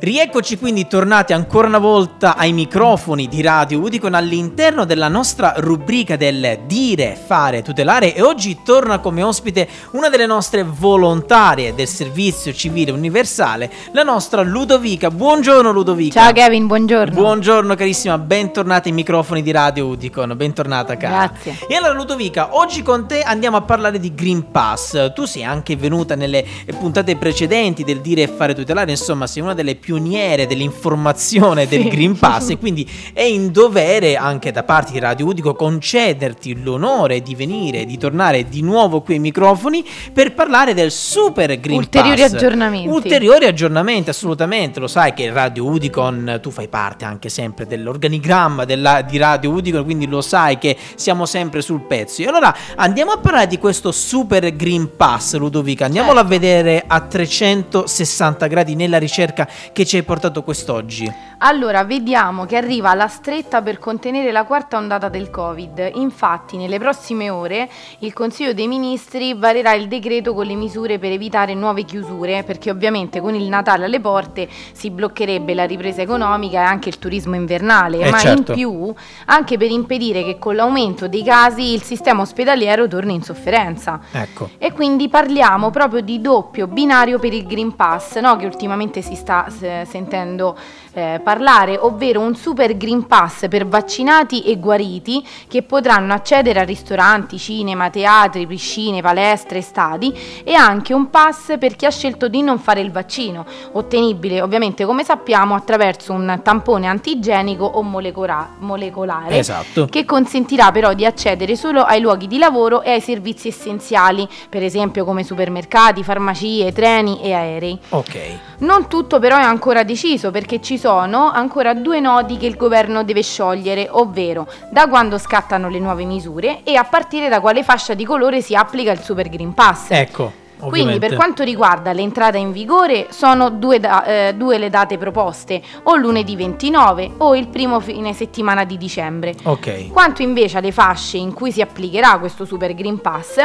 Rieccoci quindi tornati ancora una volta ai microfoni di Radio Udicon all'interno della nostra rubrica del dire, fare, tutelare e oggi torna come ospite una delle nostre volontarie del servizio civile universale, la nostra Ludovica. Buongiorno Ludovica. Ciao Kevin, buongiorno. Buongiorno carissima, bentornata ai microfoni di Radio Udicon, bentornata cara. Grazie. E allora Ludovica, oggi con te andiamo a parlare di Green Pass. Tu sei anche venuta nelle puntate precedenti del dire e fare tutelare, insomma sei una delle più pioniere dell'informazione del Sì. Green Pass e quindi è in dovere anche da parte di Radio Udico concederti l'onore di venire, di tornare di nuovo qui ai microfoni per parlare del Super Green Ulteriori Pass. aggiornamenti. Ulteriori aggiornamenti, assolutamente. Lo sai che Radio Udicon, tu fai parte anche sempre dell'organigramma della- di Radio Udicon, quindi lo sai che siamo sempre sul pezzo. E allora andiamo a parlare di questo Super Green Pass, Ludovica. Andiamolo Certo. a vedere a 360 gradi nella ricerca che ci hai portato quest'oggi. Allora, vediamo che arriva la stretta per contenere la quarta ondata del Covid. Infatti, nelle prossime ore il Consiglio dei Ministri varerà il decreto con le misure per evitare nuove chiusure, perché ovviamente con il Natale alle porte si bloccherebbe la ripresa economica e anche il turismo invernale, Eh, ma certo. in più anche per impedire che con l'aumento dei casi il sistema ospedaliero torni in sofferenza. Ecco. E quindi parliamo proprio di doppio binario per il Green Pass, no? che ultimamente si sta eh, sentendo eh, parlare, ovvero un super Green Pass per vaccinati e guariti che potranno accedere a ristoranti, cinema, teatri, piscine, palestre, stadi e anche un pass per chi ha scelto di non fare il vaccino, ottenibile ovviamente come sappiamo attraverso un tampone antigenico o molecola- molecolare Esatto. che consentirà però di accedere solo ai luoghi di lavoro e ai servizi essenziali, per esempio come supermercati, farmacie, treni e aerei. Ok. Non tutto però è ancora deciso perché ci sono ancora due nodi che il governo deve sciogliere, ovvero da quando scattano le nuove misure e a partire da quale fascia di colore si applica il Super Green Pass. Ecco. Quindi ovviamente. per quanto riguarda l'entrata in vigore sono due, da- eh, due le date proposte, o lunedì 29 o il primo fine settimana di dicembre. Ok. Quanto invece alle fasce in cui si applicherà questo Super Green Pass,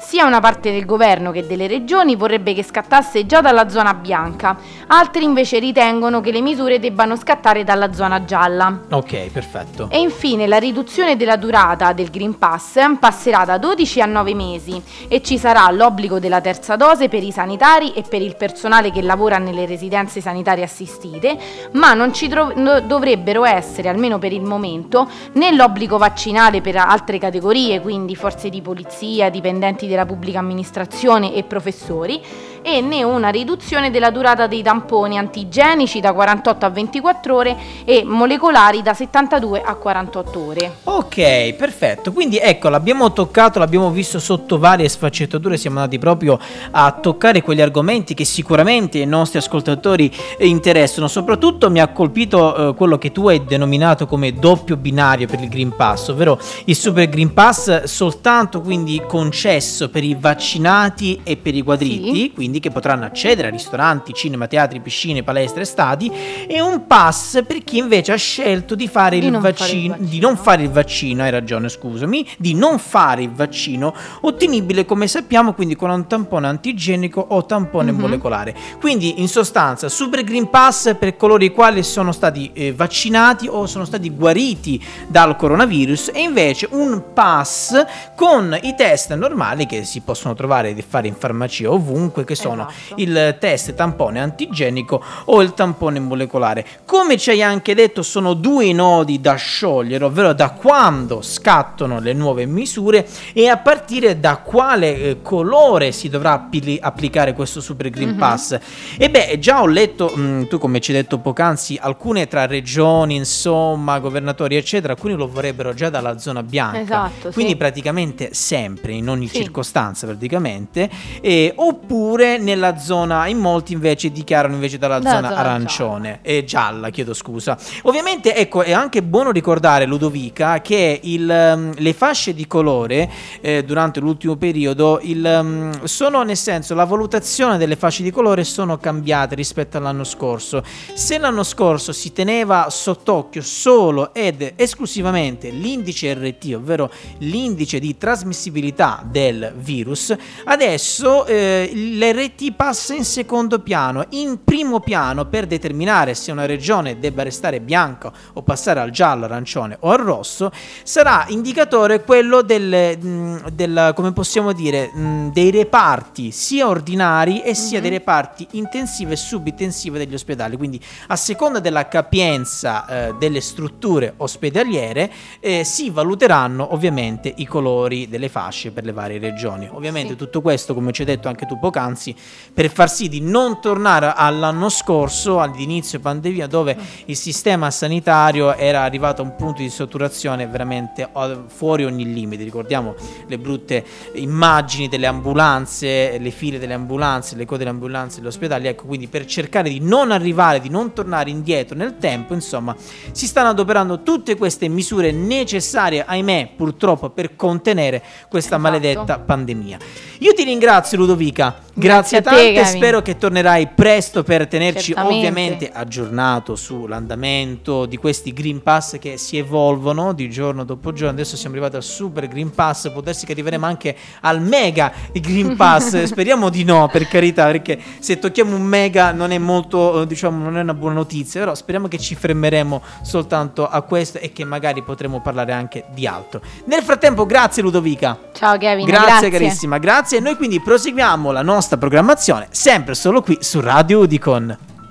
sia una parte del governo che delle regioni vorrebbe che scattasse già dalla zona bianca, altri invece ritengono che le misure debbano scattare dalla zona gialla. Ok, perfetto. E infine la riduzione della durata del Green Pass passerà da 12 a 9 mesi e ci sarà l'obbligo della terza dose per i sanitari e per il personale che lavora nelle residenze sanitarie assistite, ma non ci tro- dovrebbero essere, almeno per il momento, né l'obbligo vaccinale per altre categorie, quindi forze di polizia, dipendenti della pubblica amministrazione e professori, e né una riduzione della durata dei tamponi antigenici da 48 a 24 ore e molecolari da 72 a 48 ore. Ok, perfetto. Quindi ecco, l'abbiamo toccato, l'abbiamo visto sotto varie sfaccettature, siamo andati proprio a toccare quegli argomenti che sicuramente i nostri ascoltatori interessano. Soprattutto mi ha colpito eh, quello che tu hai denominato come doppio binario per il Green Pass, ovvero il Super Green Pass soltanto quindi concesso per i vaccinati e per i quadriti, Sì. quindi che potranno accedere a ristoranti, cinema, teatri, piscine, palestre, stadi, e un pass per chi invece ha scelto di fare Di il non fare il vaccino, di vaccino. non fare il vaccino, hai ragione, scusami, di non fare il vaccino, ottenibile come sappiamo quindi con un tampone antigenico o tampone Mhm. molecolare. Quindi in sostanza Super Green Pass per coloro i quali sono stati eh, vaccinati o sono stati guariti dal coronavirus e invece un pass con i test normali che si possono trovare e fare in farmacia ovunque che sono Esatto. il test tampone antigenico o il tampone molecolare. Come ci hai anche detto, sono due nodi da sciogliere, ovvero da quando scattano le nuove misure e a partire da quale eh, colore si dovrà appli- applicare questo Super Green Mhm. Pass. E beh, già ho letto, mh, tu come ci hai detto poc'anzi, alcune tra regioni, insomma, governatori, eccetera, alcuni lo vorrebbero già dalla zona bianca. Esatto, Quindi sì. praticamente sempre, in ogni Sì. circostanza praticamente, eh, oppure nella zona, in molti invece dichiarano invece dalla zona, zona arancione e gialla, chiedo scusa. Ovviamente ecco è anche buono ricordare Ludovica che il, um, le fasce di colore eh, durante l'ultimo periodo il, um, sono nel senso la valutazione delle fasce di colore sono cambiate rispetto all'anno scorso. Se l'anno scorso si teneva sott'occhio solo ed esclusivamente l'indice RT, ovvero l'indice di trasmissibilità del virus, adesso eh, l'RT PNRR ti passa in secondo piano. In primo piano, per determinare se una regione debba restare bianca o passare al giallo, arancione o al rosso, sarà indicatore quello del, mm, del come possiamo dire, mm, dei reparti sia ordinari e sia mm-hmm. dei reparti intensivi e subintensivi degli ospedali. Quindi a seconda della capienza eh, delle strutture ospedaliere eh, si valuteranno ovviamente i colori delle fasce per le varie regioni. Ovviamente sì. tutto questo, come ci hai detto anche tu poc'anzi, per far sì di non tornare all'anno scorso, all'inizio pandemia, dove il sistema sanitario era arrivato a un punto di saturazione veramente fuori ogni limite. Ricordiamo le brutte immagini delle ambulanze, le file delle ambulanze, le code delle ambulanze degli ospedali. Ecco, quindi per cercare di non arrivare, di non tornare indietro nel tempo, insomma, si stanno adoperando tutte queste misure necessarie, ahimè, purtroppo, per contenere questa esatto. maledetta pandemia. Io ti ringrazio Ludovica, grazie, grazie tante, te, spero che tornerai presto per tenerci Certamente. ovviamente aggiornato sull'andamento di questi Green Pass che si evolvono di giorno dopo giorno. Adesso siamo arrivati al Super Green Pass, può darsi che arriveremo anche al Mega Green Pass, speriamo di no, per carità, perché se tocchiamo un Mega non è molto, diciamo, non è una buona notizia, però speriamo che ci fermeremo soltanto a questo e che magari potremo parlare anche di altro. Nel frattempo, grazie Ludovica. Ciao Kevin, grazie, grazie. carissima, grazie e noi quindi proseguiamo la nostra programmazione sempre solo qui su Radio Udicon.